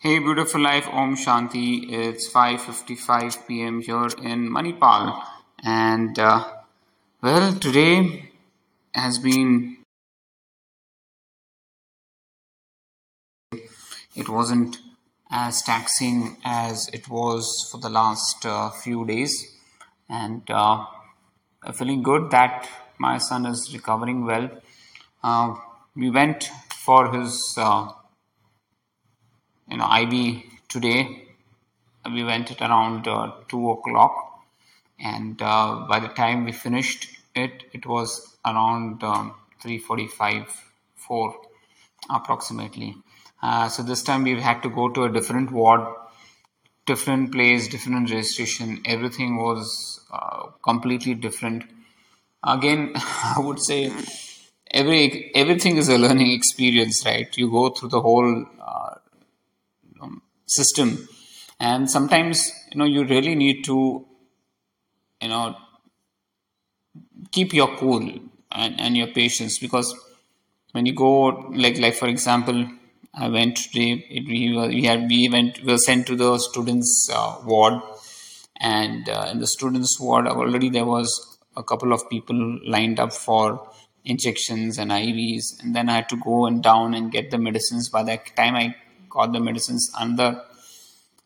Hey beautiful life, Om Shanti. It's 5:55 p.m. here in Manipal, and uh, well, today has been. It wasn't as taxing as it was for the last uh, few days, and uh, I'm feeling good that my son is recovering well. Uh, we went for his uh, you know IV today. We went at around uh, two o'clock, and uh, by the time we finished it, it was around um, three forty-five, four approximately. Uh, so this time we had to go to a different ward, different place, different registration. Everything was uh, completely different. Again, I would say every everything is a learning experience, right? You go through the whole uh, system. And sometimes you know you really need to you know keep your cool and, and your patience because when you go like like for example i went today it, we, were, we had we went we were sent to the students uh, ward. And uh, in the students ward already there was a couple of people lined up for injections and ivs and then i had to go and down and get the medicines. By the time i got the medicines another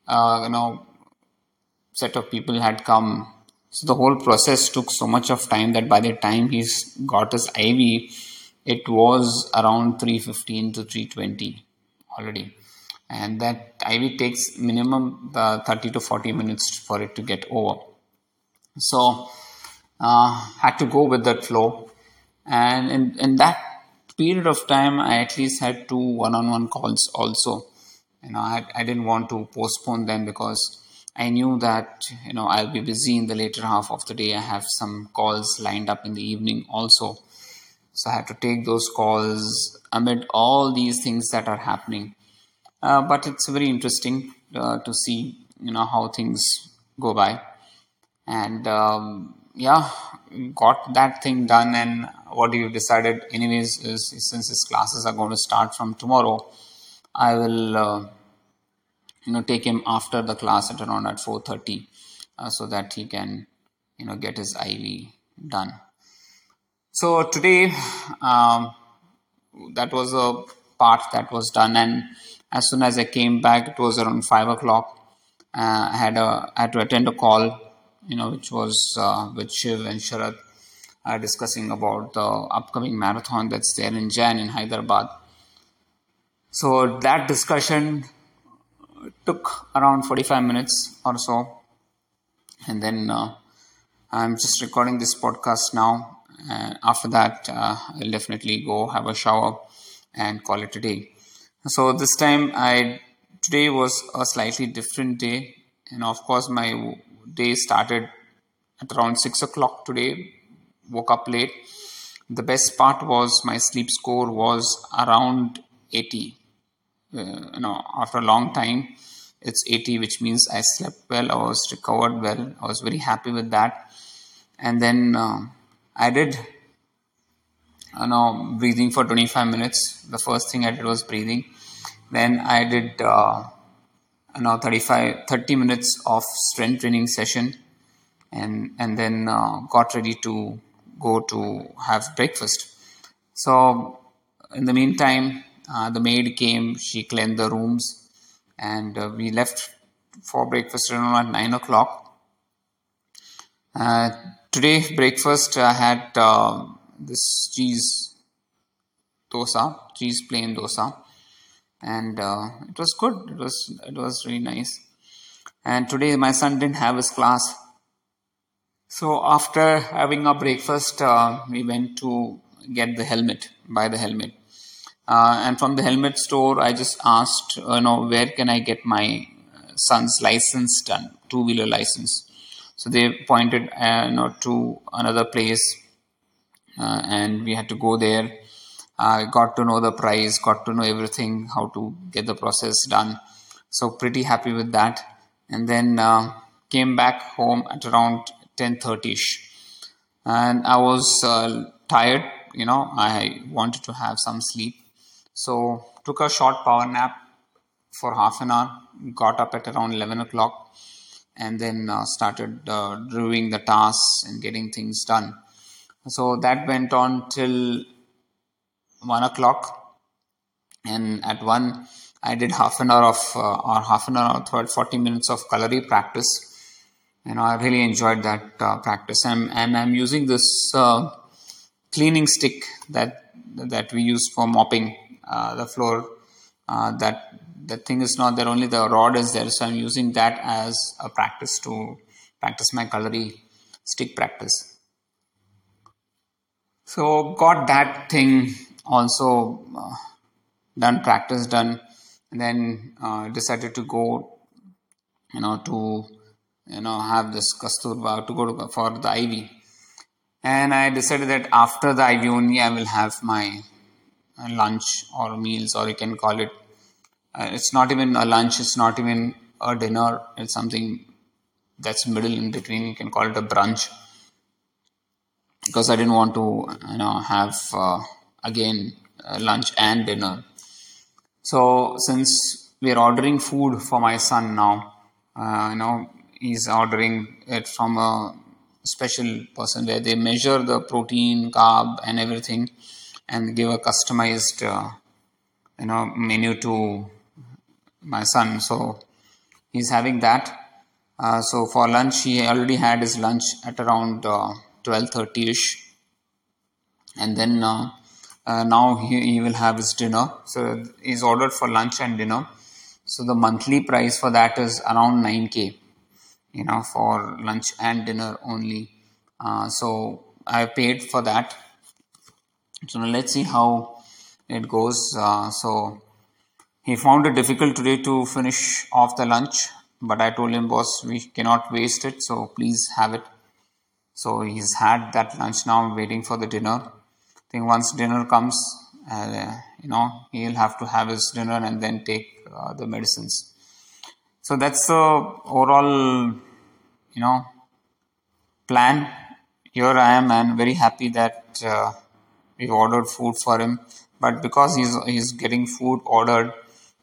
uh, you know set of people had come. So the whole process took so much of time that by the time he's got his iv it was around 315 to 320 already. And that iv takes minimum uh, 30 to 40 minutes for it to get over. So uh, had to go with that flow. And in, in that period of time i at least had two one-on-one calls also you know I, I didn't want to postpone them because i knew that you know i'll be busy in the later half of the day. I have some calls lined up in the evening also. So i had to take those calls amid all these things that are happening. Uh, but it's very interesting uh, to see you know how things go by. And um, yeah got that thing done and what you decided anyways is since his classes are going to start from tomorrow I will, uh, you know, take him after the class at around at 4:30, uh, so that he can, you know, get his IV done. So today, um, that was a part that was done, and as soon as I came back, it was around five o'clock. Uh, I had a I had to attend a call, you know, which was uh, with Shiv and Sharad uh, discussing about the upcoming marathon that's there in Jan in Hyderabad so that discussion took around 45 minutes or so. And then uh, I'm just recording this podcast now. And after that, uh, I'll definitely go have a shower and call it a day. So this time, I today was a slightly different day. And of course, my day started at around six o'clock today. Woke up late. The best part was my sleep score was around 80 uh, you know after a long time it's 80 which means i slept well i was recovered well i was very happy with that. And then uh, i did you know breathing for 25 minutes. The first thing i did was breathing. Then i did uh, you know 35 30 minutes of strength training session. And and then uh, got ready to go to have breakfast. So in the meantime uh, the maid came, she cleaned the rooms, and uh, we left for breakfast around at 9 o'clock. Uh, today, breakfast, I had uh, this cheese dosa, cheese plain dosa, and uh, it was good. It was it was really nice. And today, my son didn't have his class, so after having our breakfast, uh, we went to get the helmet, buy the helmet. Uh, and from the helmet store, I just asked, you know, where can I get my son's license done, two wheeler license. So they pointed, uh, you know, to another place, uh, and we had to go there. I got to know the price, got to know everything, how to get the process done. So pretty happy with that. And then uh, came back home at around 10:30 ish, and I was uh, tired. You know, I wanted to have some sleep so took a short power nap for half an hour, got up at around 11 o'clock, and then uh, started uh, doing the tasks and getting things done. So that went on till 1 o'clock, and at 1, I did half an hour of, uh, or half an hour, or 40 minutes of Kalari practice. You know, I really enjoyed that uh, practice, and, and I'm using this uh, cleaning stick that that we use for mopping uh, the floor. that the thing is not there only the rod is there so i'm using that as a practice to practice my Kalari stick practice so got that thing also uh, done practice done and then uh, decided to go you know to you know have this kasturba to go to, for the iv and i decided that after the iv i will have my uh, lunch or meals or you can call it uh, it's not even a lunch, it's not even a dinner, it's something that's middle in between. You can call it a brunch. Because I didn't want to, you know, have uh, again uh, lunch and dinner. So since we're ordering food for my son now, uh, you know, he's ordering it from a special person where they measure the protein, carb, and everything, and give a customized, uh, you know, menu to my son. So he's having that. Uh, so for lunch, he already had his lunch at around uh, 12:30 ish, and then uh, uh, now he, he will have his dinner. So he's ordered for lunch and dinner. So the monthly price for that is around 9k, you know, for lunch and dinner only. Uh, so I paid for that. So let's see how it goes. Uh, so he found it difficult today to finish off the lunch, but I told him, boss, we cannot waste it, so please have it. So he's had that lunch now, waiting for the dinner. I think once dinner comes, uh, you know, he'll have to have his dinner and then take uh, the medicines. So that's the overall, you know, plan. Here I am, and very happy that uh, we ordered food for him. But because he's he's getting food ordered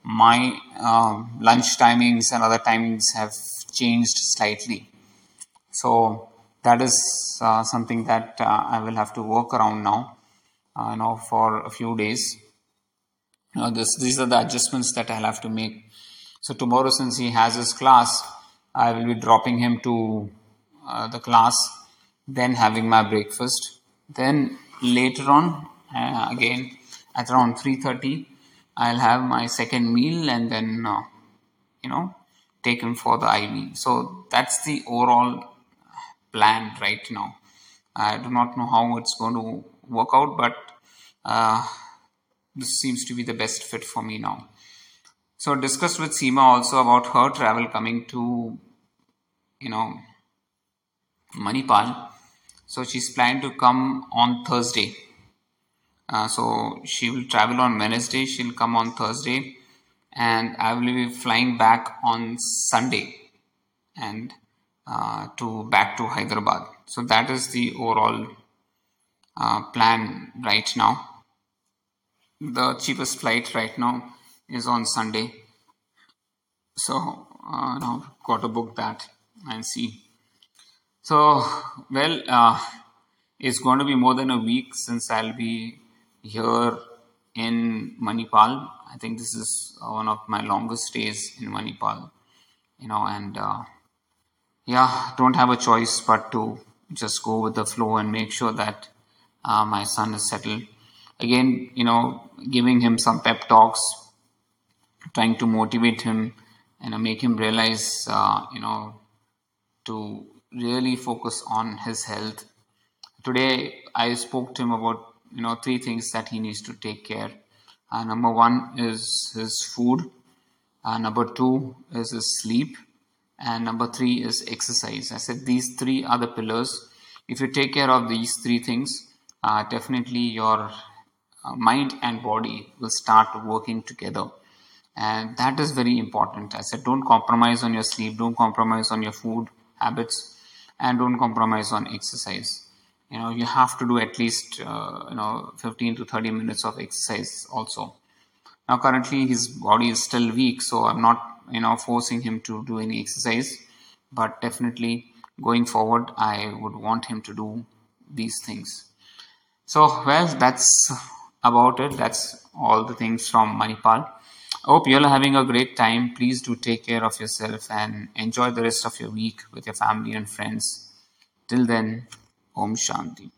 my uh, lunch timings and other timings have changed slightly. So that is uh, something that uh, I will have to work around now, uh, know, for a few days. You this these are the adjustments that I'll have to make. So tomorrow, since he has his class, I will be dropping him to uh, the class, then having my breakfast. Then later on, uh, again at around three thirty, I'll have my second meal and then, uh, you know, take him for the IV. So that's the overall plan right now. I do not know how it's going to work out, but uh, this seems to be the best fit for me now. So discussed with Seema also about her travel coming to, you know, Manipal. So she's planning to come on Thursday uh, so she will travel on Wednesday, she'll come on Thursday, and I will be flying back on Sunday and uh, to back to Hyderabad. So that is the overall uh, plan right now. The cheapest flight right now is on Sunday. So uh, now got to book that and see. So well, uh, it's going to be more than a week since I'll be here in Manipal. I think this is one of my longest stays in Manipal, you know, and uh, yeah, don't have a choice but to just go with the flow and make sure that uh, my son is settled. Again, you know, giving him some pep talks, trying to motivate him and make him realize, uh, you know, to really focus on his health. Today, I spoke to him about you know three things that he needs to take care. Uh, number one is his food. Uh, number two is his sleep. And number three is exercise. I said these three are the pillars. If you take care of these three things uh, definitely your uh, mind and body will start working together and that is very important. I said don't compromise on your sleep don't compromise on your food habits and don't compromise on exercise. You know you have to do at least uh, you know 15 to 30 minutes of exercise also. Now currently his body is still weak so i'm not you know forcing him to do any exercise. But definitely going forward i would want him to do these things. So well that's about it. That's all the things from manipal hope you're having a great time. Please do take care of yourself and enjoy the rest of your week with your family and friends. Till then om shanti